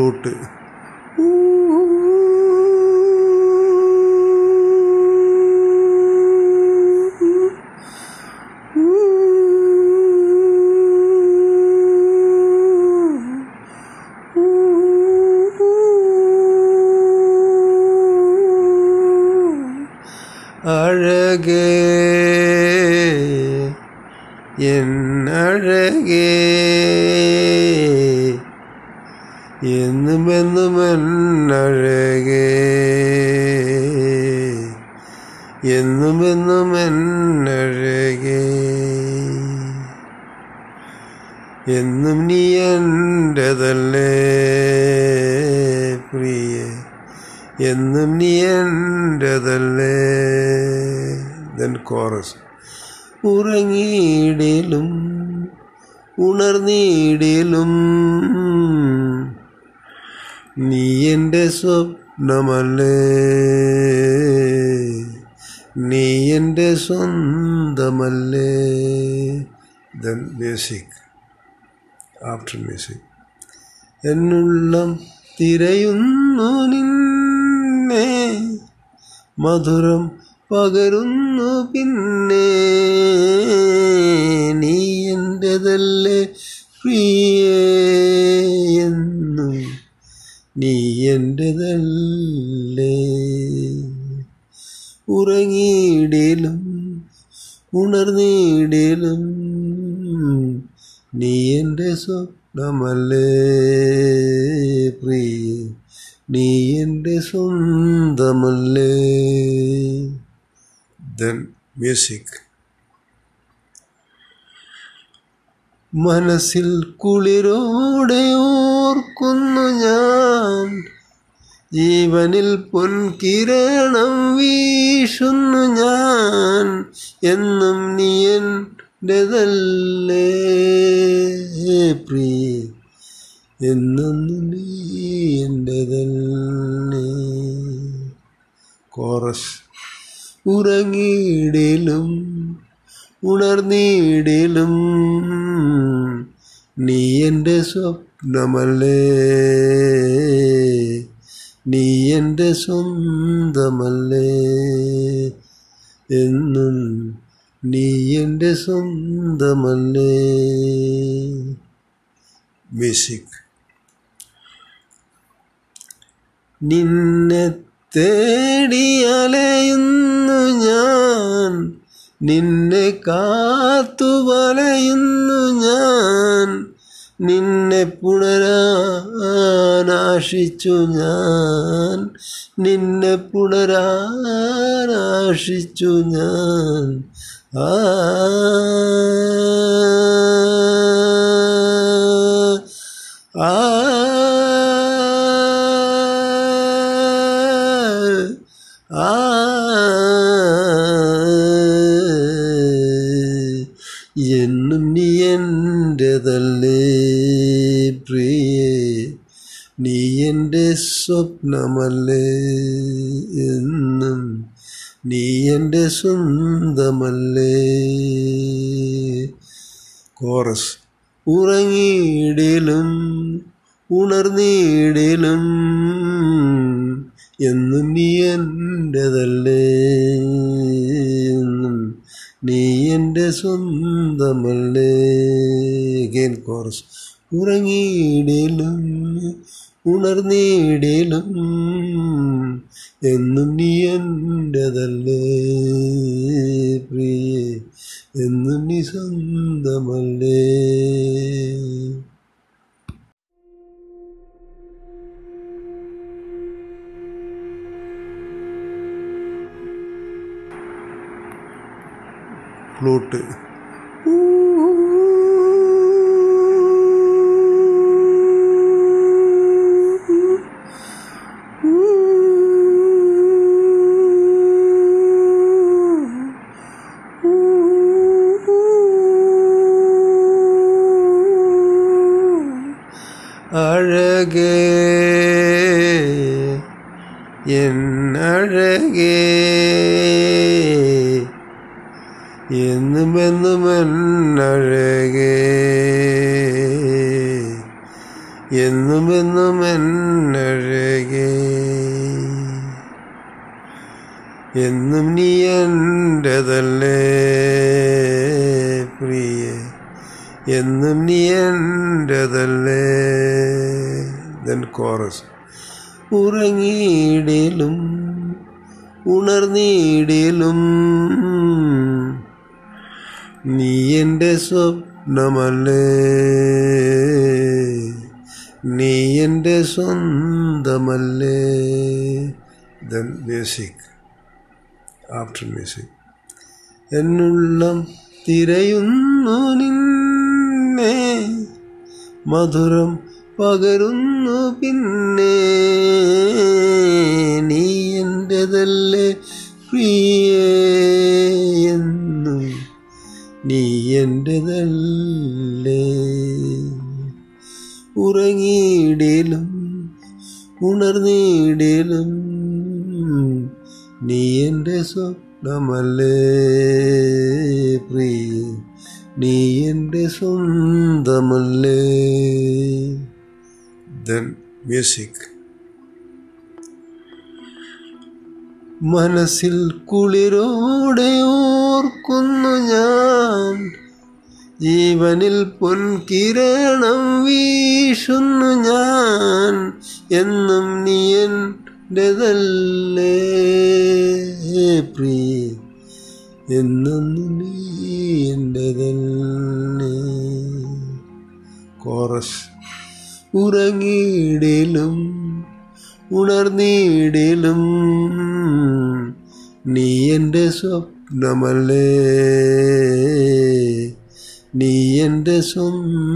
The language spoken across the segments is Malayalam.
ഫ്ലൂട്ട് എന്നും നീ എന്റെതല്ലേ ദെൻ കോറസ് ഉറങ്ങിയിടലും ഉണർന്നിടലും നീ എന്റെ സ്വപ്നമല്ലേ? നീ എന്റെ സ്വന്തമല്ലേ? ദൻ മ്യൂസിക് ആഫ്റ്റർ മ്യൂസിക് എന്നുള്ളം തിരയുന്നു നിന്നെ മധുരം പകരുന്നു പിന്നെ. നീ എന്റെതല്ലേ പ്രിയെന്നു നീ എന്റെതല്ലേ ഉറങ്ങിയിടലും ഉണർന്നിടലും നീ എന്റെ സ്വപ്നമല്ലേ പ്രിയ. നീ എന്റെ സ്വന്തമല്ലേ? ദെൻ മ്യൂസിക് മനസ്സിൽ കുളിരോടെ ഓർക്കുന്നു ഞാൻ. ജീവനിൽ പൊൻകിരണം വീശുന്നു ഞാൻ. എന്നും നീ എന്റെതല്ലേ പ്രിയ. എന്നും എന്റെതല്ലേ കോറസ് ഉറങ്ങിയിടലും ഉണർന്നിടലും നീ എന്റെ സ്വപ്നമല്ലേ? നീ എന്റെ സ്വന്തമല്ലേ? എന്നും നീ എന്റെ സ്വന്തമല്ലേ? മ്യൂസിക്. നിന്നെ തേടി അലയുന്നു ഞാൻ. നിന്നെ കാത്തു വലയുന്നു ഞാൻ. നിന്നെ പുണരാനാശിച്ചു ഞാൻ. നിന്നെ പുണരാനാശിച്ചു ഞാൻ. ആ. ആ. സ്വപ്നമല്ലേ എന്നും നീ എന്റെ സ്വന്തമല്ലേ? കോറസ്. ഉറങ്ങിയിടലും ഉണർന്നിടലും എന്നും നീ എന്റെതല്ലേ എന്നും നീ എന്റെ സ്വന്തമല്ലേ? Gain chorus. ഉറങ്ങിയിടലും ഉണർന്നിടലും എന്നും നീ എന്റെതല്ലേ പ്രിയേ എന്നും നീ സ്വന്തമല്ലേ. ഫ്ലൂട്ട് ഉറങ്ങിയിടലും ഉണർന്നിടലും. നീ എന്റെ സ്വപ്നമല്ലേ? നീ എന്റെ സ്വന്തമല്ലേ? ദെൻ മ്യൂസിക് ആഫ്റ്റർ മ്യൂസിക് എന്നുള്ളം തിരയുന്നു നിന്നെ. മധുരം പകരുന്നു പിന്നെ. നീ എന്റെതല്ലേ പ്രിയെന്നു നീ എന്റെതല്ലേ ഉറങ്ങിയിടലും ഉണർന്നിടലും നീ എന്റെ സ്വപ്നമല്ലേ പ്രിയ. നീ എന്റെ സ്വന്തമല്ലേ. Then music. മനസ്സിൽ കുളിരോടെ ഓർക്കുന്നു ഞാൻ. ജീവനിൽ പൊൻകിരണം വീശുന്നു ഞാൻ. എന്നും നീ എന്റെതല്ലേ പ്രിയ. എന്നും നീ എന്റെതല്ലേ ഉറങ്ങിയിടലും ഉണർന്നിടലും. നീ എന്റെ സ്വപ്നമല്ലേ? നീ എന്റെ സ്വന്തമല്ലേ?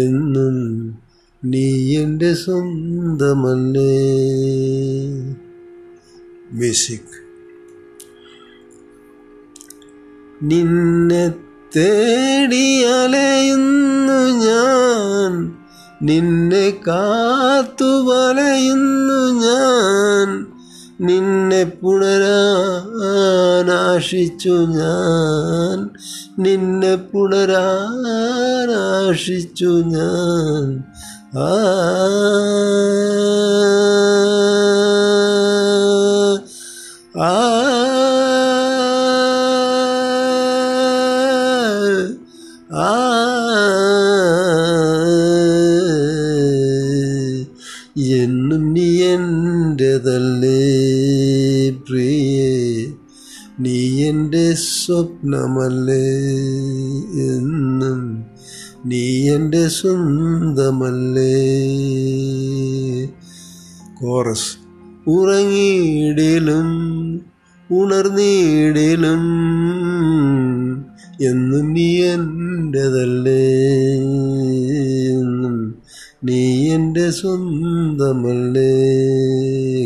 എന്നും നീ എന്റെ സ്വന്തമല്ലേ? മ്യൂസിക്. നിന്നെ തേടി അലയുന്നു ഞാൻ. നിന്നെ കാത്തു വലയുന്നു ഞാൻ. നിന്നെ പുണരാനാശിച്ചു ഞാൻ. നിന്നെ പുണരാനാശിച്ചു ഞാൻ. ആ. ആ. സ്വപ്നമല്ലേ എന്നും നീ എന്റെ സ്വന്തമല്ലേ? കോറസ് ഉറങ്ങിയിടലും ഉണർന്നിടലും എന്നും നീ എന്റെതല്ലേ എന്നും നീ എന്റെ സ്വന്തമല്ലേ?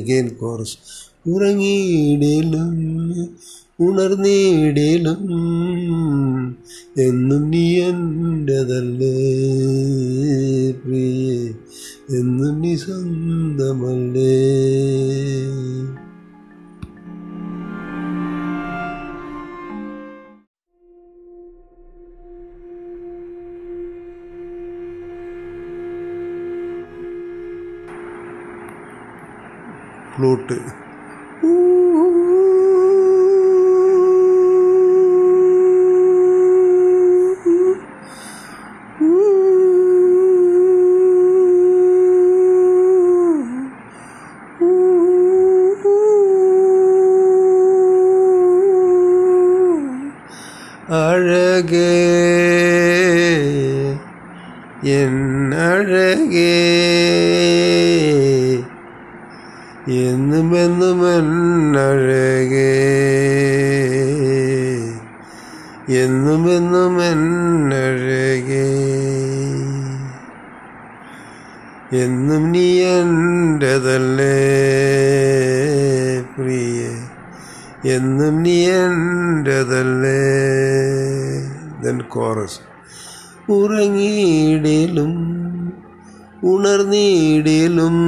അഗൈൻ കോറസ് ഉറങ്ങിയിടലും ഉണർന്നിടലും എന്നും നീ എന്റെതല്ലേ പ്രിയേ എന്നും നീ സ്വന്തമല്ലേ. ഫ്ലൂട്ട് എന്നഴകേ എന്നും എന്നും എന്നഴകേ. എന്നും നീ എന്റെതല്ലേ പ്രിയ. എന്നും നീ എന്റെതല്ലേ ദെൻ കോറസ് ഉറങ്ങിയിടലും ഉണർന്നിടലും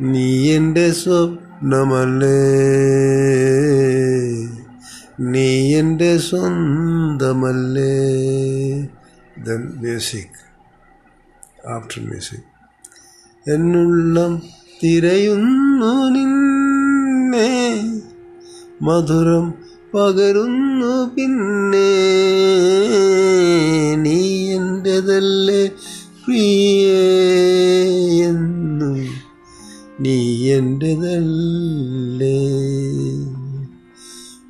നീ എന്റെ സ്വപ്നമല്ലേ? നീ എന്റെ സ്വന്തമല്ലേ? ദെൻ മ്യൂസിക് ആഫ്റ്റർ മ്യൂസിക് എന്നുള്ളം തിരയുന്നു നിന്നെ. മധുരം പകരുന്നു പിന്നെ. നീ എന്റെതല്ലേ പ്രിയേ എന്നും. നീ എന്റെതല്ലേ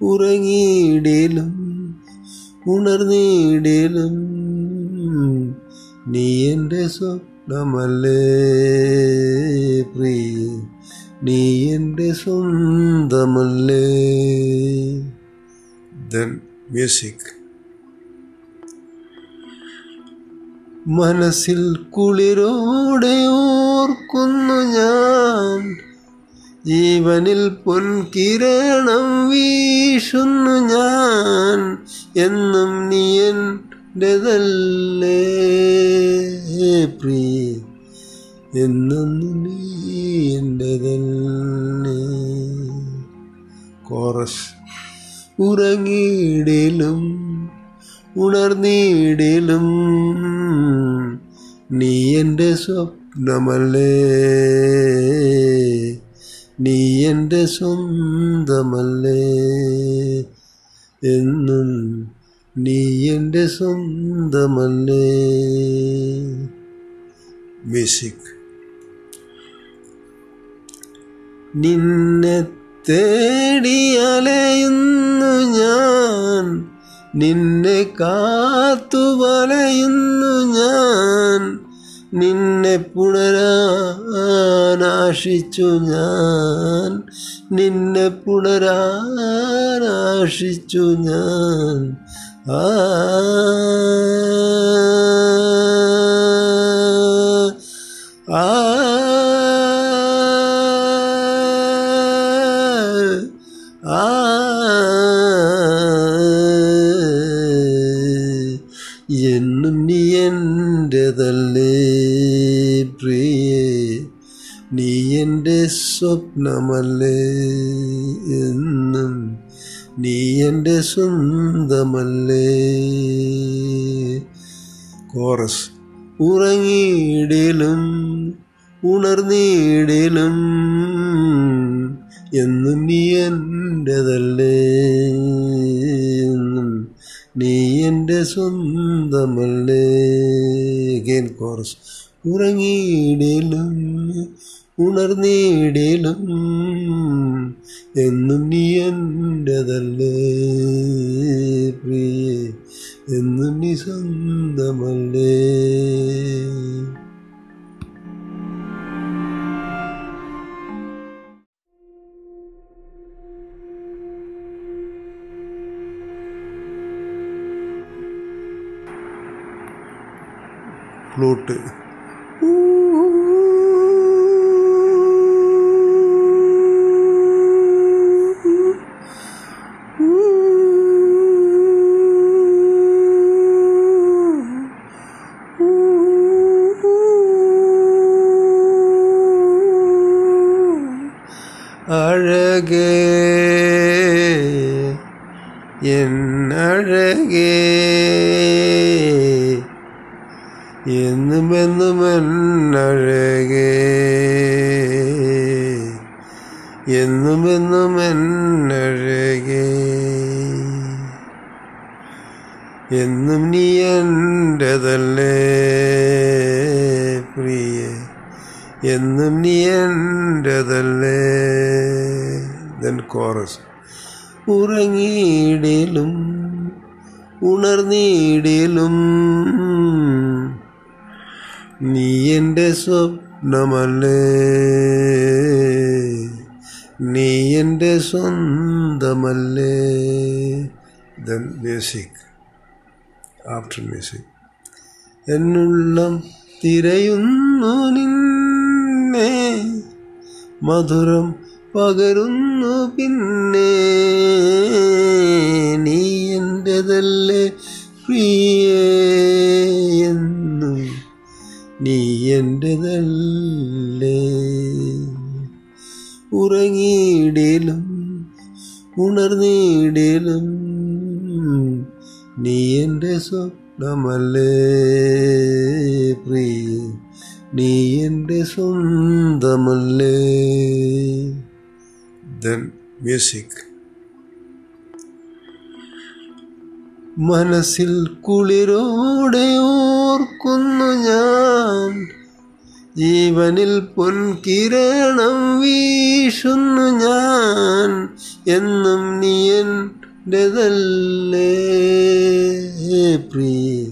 ഉറങ്ങിയിടലും ഉണർന്നിടലും നീ എന്റെ സ്വപ്നമല്ലേ പ്രിയ. നീ എന്റെ സ്വന്തമല്ലേ. Then music. മനസ്സിൽ കുളിരോടെ ഓർക്കുന്നു ഞാൻ. ജീവനിൽ പൊൻകിരണം വീശുന്നു ഞാൻ. എന്നും നീ എന്റെതല്ലേ പ്രിയ. എന്നും നീ എന്റെതല്ലേ കോറസ് ഉറങ്ങിയിടലും ഉണർന്നിടലും നീ എന്റെ സ്വപ്നമല്ലേ? നീ എന്റെ സ്വന്തമല്ലേ? എന്നും നീ എന്റെ സ്വന്തമല്ലേ? മ്യൂസിക്. നിന്നെ തേടിയലയുന്നു ഞാൻ. നിന്നെ കാത്തു വലയുന്നു ഞാൻ. നിന്നെ പുണരാനാശിച്ചു ഞാൻ. നിന്നെ പുണരാനാശിച്ചു ഞാൻ. ആ. ആ. സ്വപ്നമല്ലേ എന്നും നീ എന്റെ സ്വന്തമല്ലേ? കോറസ് ഉറങ്ങിയിടലും ഉണർന്നിടലും എന്നും നീ എന്റെതല്ലേ എന്നും നീ എന്റെ സ്വന്തമല്ലേ? അഗൈൻ കോറസ് ഉറങ്ങിയിടലും ഉണർന്നിടലും എന്നും നീ എന്റെതല്ലേ പ്രിയേ എന്നും നീ സ്വന്തമല്ലേ. ഫ്ലൂട്ട് അഴകേ എന്നഴകേ എന്നും എന്നും എന്നഴകേ എന്നും എന്നും എന്നഴകേ എന്നും നീ എന്റെതല്ലേ പ്രിയ. എന്നും നീ എന്റെതല്ലേ ദെൻ കോറസ്. ഉറങ്ങിയിടലും ഉണർന്നിടലും നീ എന്റെ സ്വപ്നമല്ലേ? നീ എന്റെ സ്വന്തമല്ലേ? Then music after music. എന്നുള്ളം തിരയുന്നു നിന്നെ മധുരം പകരുന്നു പിന്നെ നീ എന്റെതല്ലേ പ്രിയെന്നു നീ എന്റെതല്ലേ ഉറങ്ങിയിടലും ഉണർന്നിടലും നീ എന്റെ സ്വപ്നമല്ലേ പ്രിയ. നീ എന്റെ സ്വന്തമല്ലേ. Then music. മനസ്സിൽ കുളിരോടെ ഓർക്കുന്നു ഞാൻ. ജീവനിൽ പൊൻകിരണം വീശുന്നു ഞാൻ. എന്നും നീ എന്റെതല്ലേ പ്രിയ.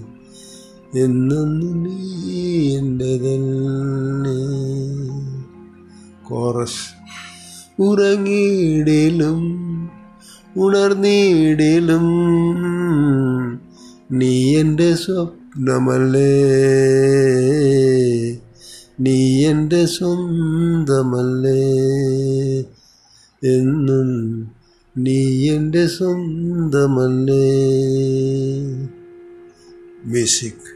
എന്നും നീ എന്റെതല്ലേ കോറസ്. ഉറങ്ങിയിടലും ഉണർന്നിടലും. നീ എന്റെ സ്വപ്നമല്ലേ? നീ എന്റെ സ്വന്തമല്ലേ? എന്നും നീ എന്റെ സ്വന്തമല്ലേ? മ്യൂസിക്.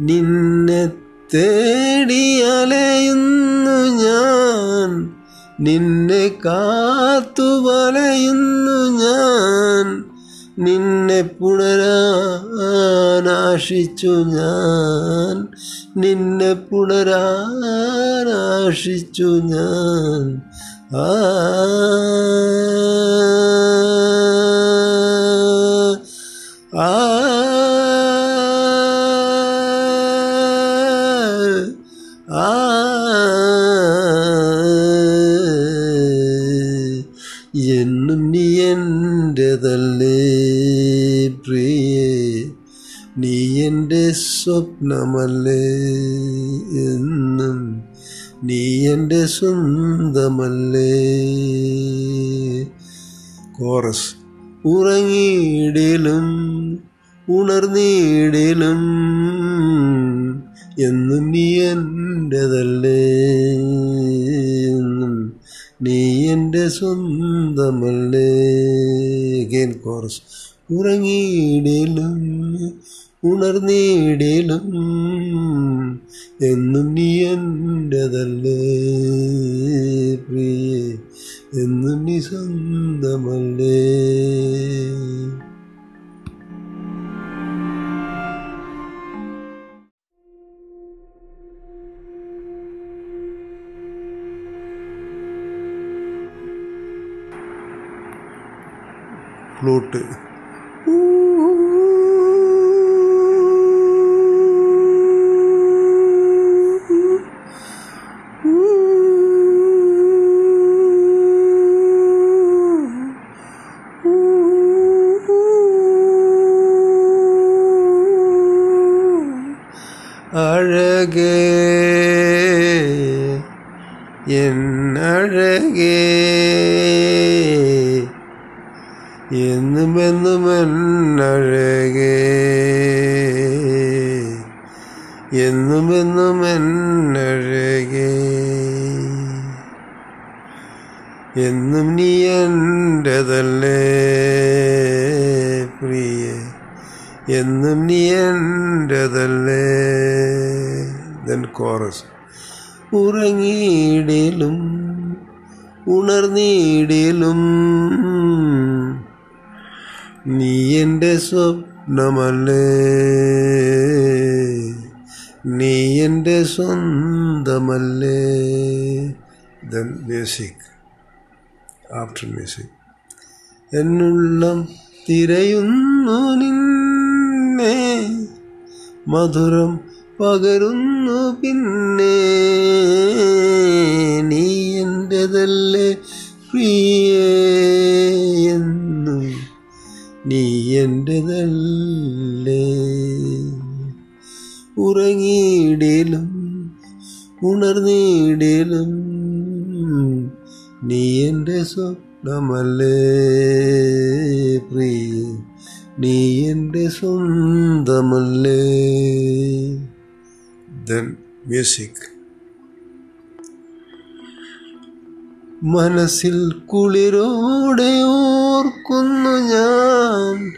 നിന്നെ തേടി അലയുന്നു ഞാൻ. നിന്നെ കാത്തു വലയുന്നു ഞാൻ. നിന്നെ പുണരാനാശിച്ചു ഞാൻ. നിന്നെ പുണരാനാശിച്ചു ഞാൻ. ആ. സ്വപ്നമല്ലേ എന്നും നീ എന്റെ സ്വന്തമല്ലേ? കോറസ് ഉറങ്ങിയിടിലും ഉണർന്നിടിലും എന്നും നീ എന്റെതല്ലേ എന്നും നീ എന്റെ സ്വന്തമല്ലേ? ഗെയിൻ കോറസ് ഉറങ്ങിയിടിലും ഉണർന്നിടിലും എന്നും നീ എന്റെതല്ലേ പ്രിയേ എന്നും നീ സ്വന്തമല്ലേ. ഫ്ലൂട്ട് ആഫ്റ്റർ മ്യൂസിക് എന്നുള്ളം തിരയുന്നു നിന്നെ. മധുരം പകരുന്നു പിന്നെ. നീ എന്റെതല്ലേ പ്രിയെന്നു നീ എന്റെതല്ലേ ഉറങ്ങിയിടിലും ഉണർന്നിടിലും നീ എന്റെ സ്വപ്നമല്ലേ പ്രിയ? നീ എന്റെ സ്വന്തമല്ലേ? ദെൻ മ്യൂസിക് മനസ്സിൽ കുളിരോടെ ഓർക്കുന്നു ഞാൻ.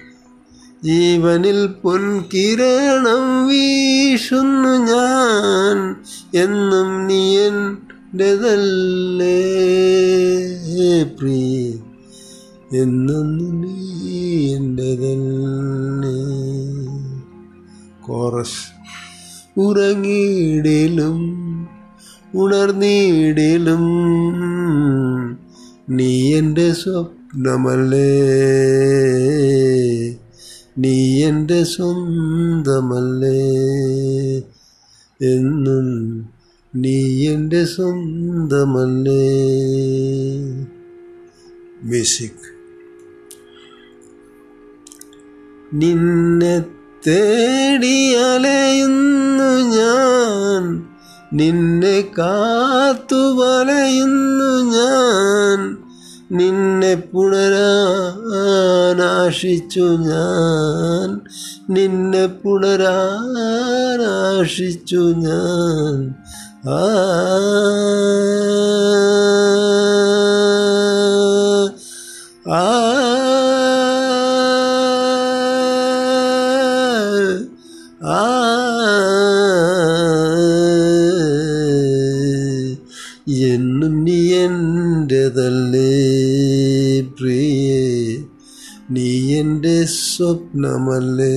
ജീവനിൽ പൊൻകിരണം വീശുന്നു ഞാൻ. എന്നും നീ എന്റെതല്ലേ പ്രിയ എന്നൊന്നും നീ എന്റെതല്ലേ കോറസ് ഉറങ്ങിയിടലും ഉണർന്നിടലും നീ എന്റെ സ്വപ്നമല്ലേ? നീ എന്റെ സ്വന്തമല്ലേ? എന്നും നീ എന്റെ സ്വന്തമല്ലേ? മ്യൂസിക് നിന്നെ തേടിയലയുന്നു ഞാൻ. നിന്നെ കാത്തു വലയുന്നു ഞാൻ. നിന്നെ പുണരാനാശിച്ചു ഞാൻ. നിന്നെ പുണരാനാശിച്ചു ഞാൻ. എന്നും നീ എന്റെതല്ലേ പ്രിയേ നീ എന്റെ സ്വപ്നമല്ലേ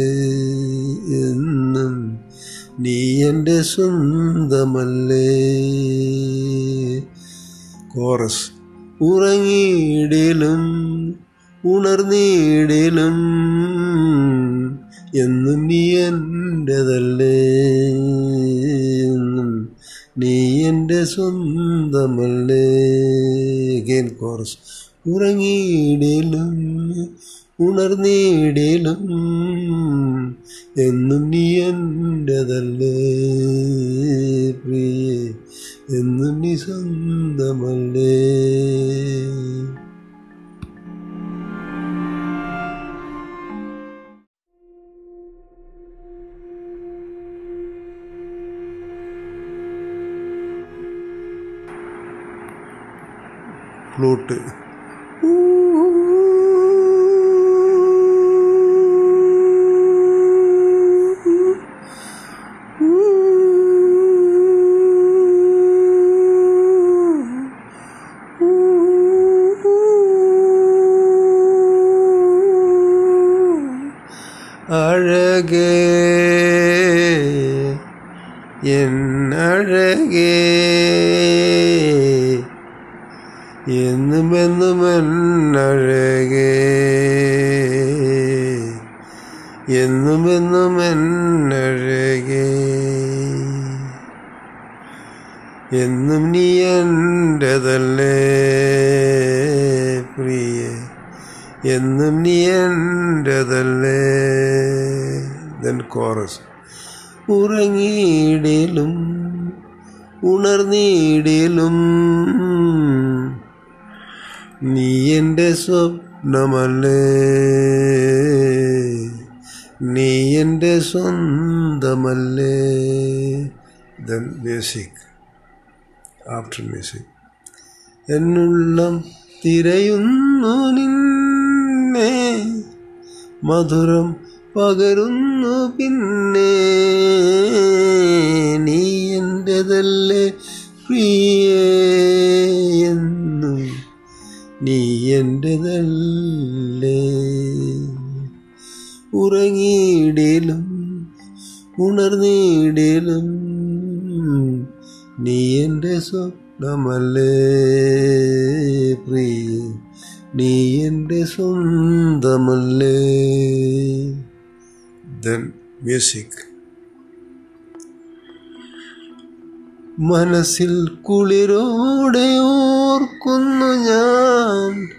എന്നും നീ എന്റെ സ്വന്തമല്ലേ? കോറസ് ഉറങ്ങിയിടലും ഉണർന്നിടലും എന്നും നീ എന്റെതല്ലേ എന്നും നീ എന്റെ സ്വന്തമല്ലേ? ഗെയിൻ കോറസ് ഉറങ്ങിയിടിലും ഉണർന്നിടിലും എന്നും നീ എന്റെതല്ലേ പ്രിയേ എന്നും നീ സ്വന്തമല്ലേ. ഫ്ലൂട്ട് ഉറങ്ങിയിടിലും ഉണർന്നിടിലും. നീ എന്റെ സ്വപ്നമല്ലേ? നീ എന്റെ സ്വന്തമല്ലേ? ദൻ മ്യൂസിക് ആഫ്റ്റർ മ്യൂസിക് എന്നുള്ളം തിരയുന്നു നിന്നെ. മധുരം പകരുന്നു പിന്നെ. നീ എന്റെതല്ലേ പ്രിയെന്നു നീ എന്റെതല്ലേ ഉറങ്ങിയിടിലും ഉണർന്നിടിലും നീ എന്റെ സ്വപ്നമല്ലേ പ്രിയ. നീ എന്റെ സ്വന്തമല്ലേ. Then music. മനസ്സിൽ കുളിരോടെ ഓർക്കുന്നു ഞാൻ.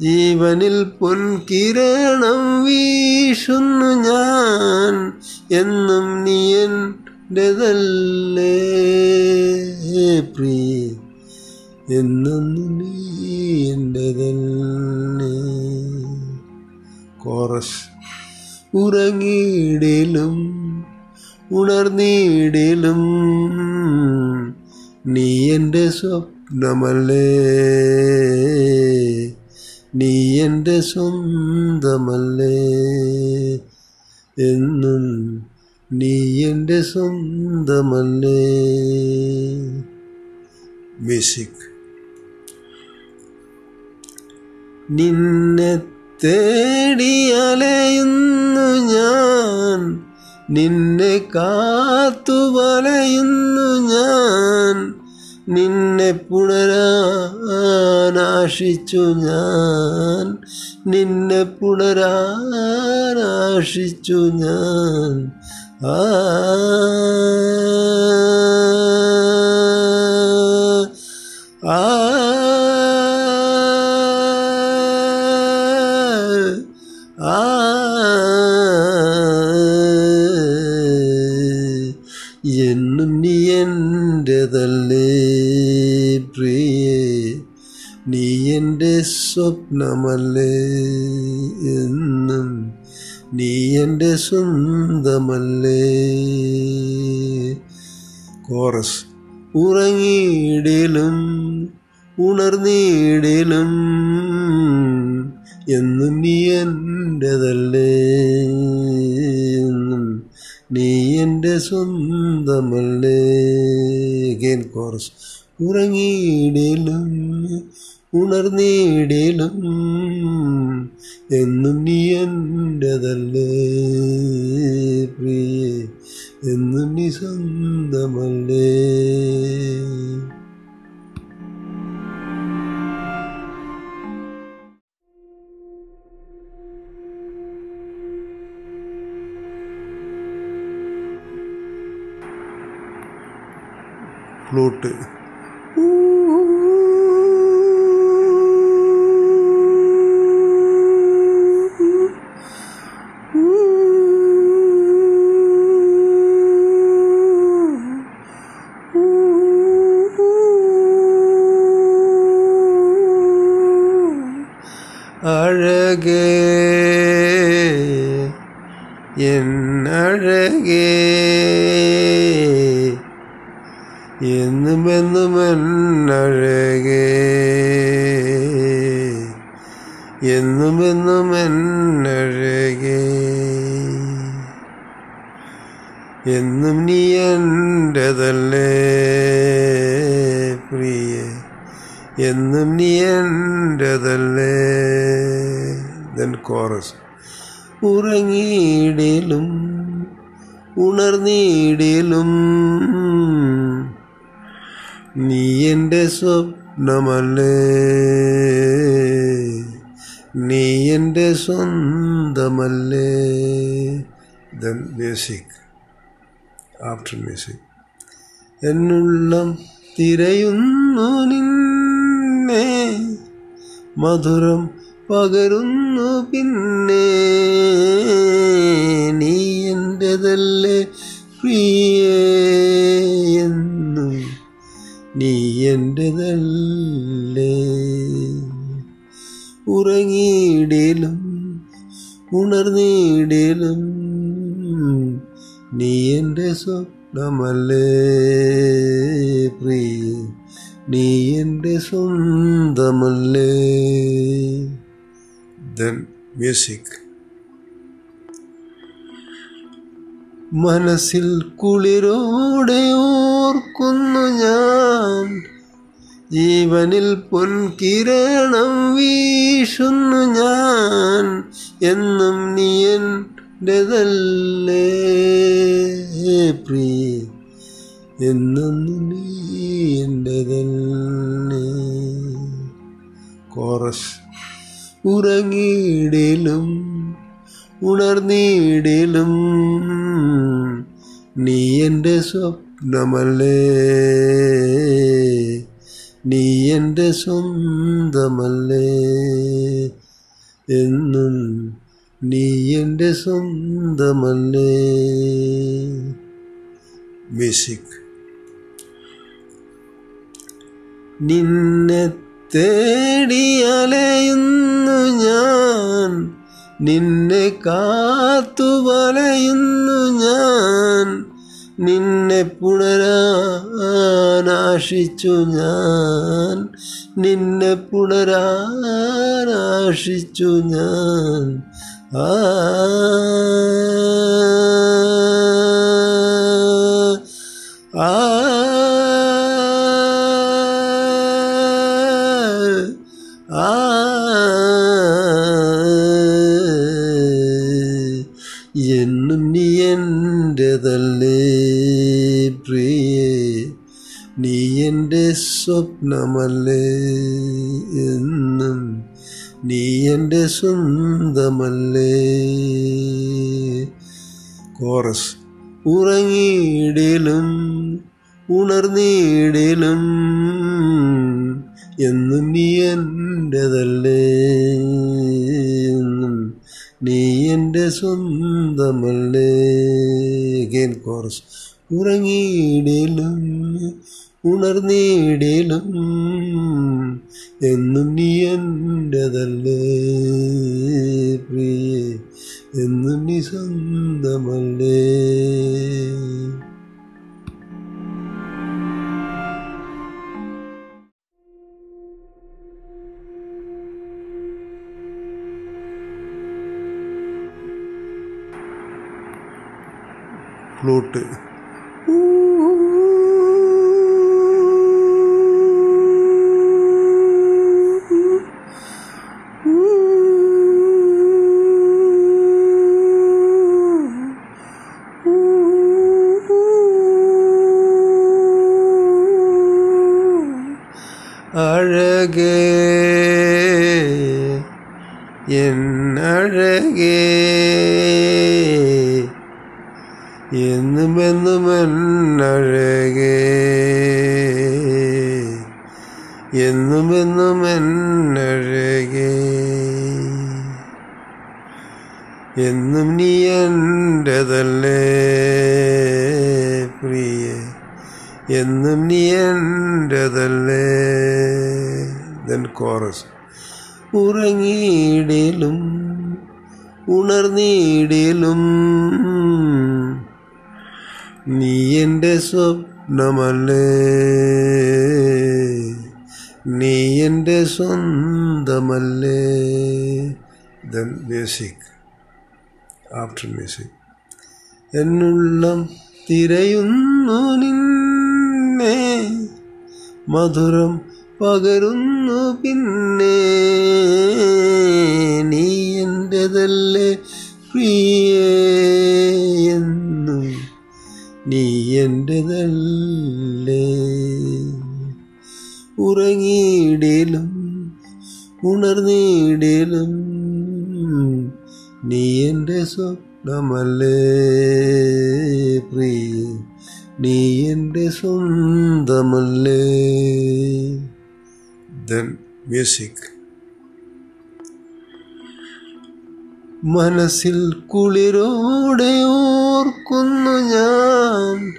ജീവനിൽ പൊൻകിരണം വീശുന്നു ഞാൻ. എന്നും നീ എന്റെതല്ലേ പ്രിയ. എന്നും നീ എന്റെതല്ലേ കോറസ്. ഉറങ്ങിയിടിലും ഉണർന്നിടലും. നീ എന്റെ സ്വപ്നമല്ലേ? നീ എന്റെ സ്വന്തമല്ലേ? എന്നും നീ എന്റെ സ്വന്തമല്ലേ? മ്യൂസിക്. നിന്നെ തേടി അലയുന്നു ഞാൻ. നിന്നെ കാത്തു വലയുന്നു ഞാൻ. നിന്നെ പുണരാനാശിച്ചു ഞാൻ. നിന്നെ പുണരാനാശിച്ചു ഞാൻ. ആ. ആ. സ്വപ്നമല്ലേ എന്നും നീ എന്റെ സ്വന്തമല്ലേ? കോറസ് ഉറങ്ങിയിടിലും ഉണർന്നിടിലും എന്നും നീ എന്റെതല്ലേ എന്നും നീ എന്റെ സ്വന്തമല്ലേ? ഗെയിൻ കോറസ് ഉറങ്ങിയിടലും ഉണർന്നിടലും എന്നും നീ എന്റെതല്ലേ പ്രിയേ എന്നും നീ സ്വന്തമല്ലേ. ഫ്ലൂട്ട് എന്നഴകേ എന്നും എന്നഴകേ. എന്നും നീ എന്റെതല്ലേ പ്രിയ. എന്നും നീ എന്റെതല്ലേ കോറസ് ഉറങ്ങിയിടലും ഉണർന്നിടലും നീ എന്റെ സ്വപ്നമല്ലേ? നീ എന്റെ സ്വന്തമല്ലേ? ദെൻ മ്യൂസിക് ആഫ്റ്റർ മ്യൂസിക് എന്നുള്ളം തിരയുന്നു നിന്നെ. മധുരം പകരുന്നു പിന്നെ. നീ എന്റെതല്ലേ പ്രിയേ എന്നും. നീ എന്റെതല്ലേ ഉറങ്ങിയിടലും ഉണർന്നിടലും നീ എന്റെ സ്വപ്നമല്ലേ. പ്രിയ നീ എന്റെ സ്വന്തമല്ലേ. Then music. മനസ്സിൽ കുളിരോടെ ഓർക്കുന്നു ഞാൻ. ജീവനിൽ പൊൻകിരണം വീശുന്നു ഞാൻ. എന്നും നീ എന്റെതല്ലേ പ്രിയ. എന്നും നീ എന്റെതല്ലേ കോറസ് ഉറങ്ങിയിടലും ഉണർന്നിടലും നീ എന്റെ സ്വപ്നമല്ലേ? നീ എന്റെ സ്വന്തമല്ലേ? എന്നും നീ എന്റെ സ്വന്തമല്ലേ? മ്യൂസിക്. നിന്നെ തേടി അലയുന്നു ഞാൻ. നിന്നെ കാത്തു വലയുന്നു ഞാൻ. നിന്നെ പുണരാനാശിച്ചു ഞാൻ. നിന്നെ പുണരാനാശിച്ചു ഞാൻ. ആ. ആ. സ്വപ്നമല്ലേ എന്നും നീ എന്റെ സ്വന്തമല്ലേ. കോറസ് ഉറങ്ങിയിടലും ഉണർന്നിടലും എന്നും നീ എന്റെതല്ലേ എന്നും നീ എന്റെ സ്വന്തമല്ലേ. ഗെയിൻ കോറസ് ഉറങ്ങിയിടലും ഉണർന്നിടലും എന്നും നീ എന്റെതല്ലേ പ്രിയേ എന്നും നീ സ്വന്തമല്ലേ. ഫ്ലൂട്ട് അഴകേ എൻ അഴകേ എന്നുമെന്നും എന്നഴകേ എന്നുമെന്നും എന്നഴകേ എന്നും നീ എന്റെതല്ലേ പ്രിയ എന്നും നീ എന്റെതല്ലേ ദെൻ കോറസ്. ഉറങ്ങിയിടലും ഉണർന്നിടലും നീ എന്റെ സ്വപ്നമല്ലേ? നീ എന്റെ സ്വന്തമല്ലേ? ദെൻ മ്യൂസിക് ആഫ്റ്റർ മ്യൂസിക് എന്നുള്ളം തിരയുന്നു നിന്നെ. മധുരം പകരുന്നു പിന്നെ നീ എന്റെതല്ലേ പ്രിയെന്നു നീ എന്റെതല്ലേ ഉറങ്ങിയിടലും ഉണർന്നിടലും നീ എന്റെ സ്വപ്നമല്ലേ പ്രിയ. നീ എന്റെ സ്വന്തമല്ലേ. Then music. മനസ്സിൽ കുളിരോടെ ഓർക്കുന്നു ഞാൻ.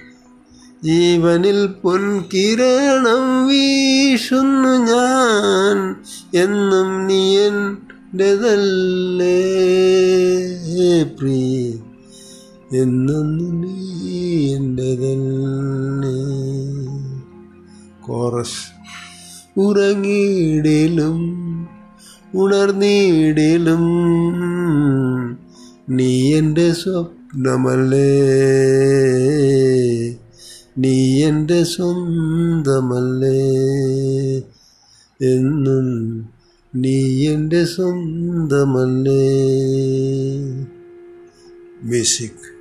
ജീവനിൽ പൊൻകിരണം വീശുന്നു ഞാൻ. എന്നും നീ എന്റെതല്ലേ പ്രിയ. എന്നും നീ എന്റെതല്ലേ കോറസ്. ഉറങ്ങിയിടലും ഉണർന്നിടലും. നീ എന്റെ സ്വപ്നമല്ലേ? നീ എന്റെ സ്വന്തമല്ലേ? എന്നും നീ എന്റെ സ്വന്തമല്ലേ? മ്യൂസിക്.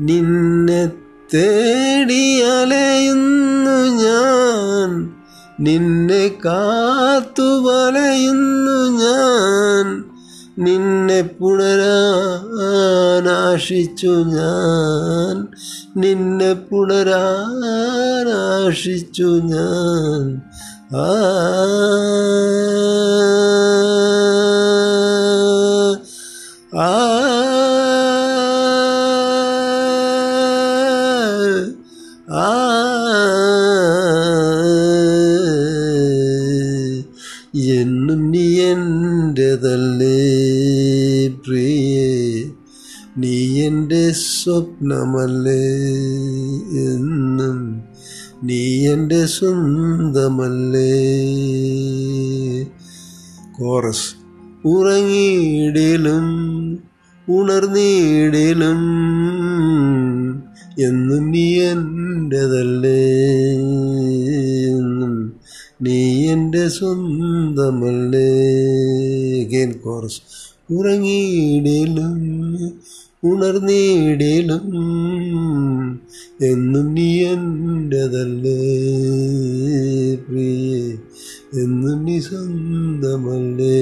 നിന്നെ തേടി അലയുന്നു ഞാൻ. നിന്നെ കാത്തു വലയുന്നു ഞാൻ. നിന്നെ പുണരാനാശിച്ചു ഞാൻ. നിന്നെ പുണരാനാശിച്ചു ഞാൻ. ആ സ്വപ്നമല്ലേ എന്നും നീ എന്റെ സ്വന്തമല്ലേ? കോറസ് ഉറങ്ങിയിടലും ഉണർന്നിടലും എന്നും നീ എന്റെതല്ലേ എന്നും നീ എന്റെ സ്വന്തമല്ലേ? ഗെയിൻ കോറസ് ഉറങ്ങിയിടലും ഉണർന്നേടേലും എന്നും നീ എന്റെതല്ലേ പ്രിയേ എന്നും നീ സ്വന്തമല്ലേ.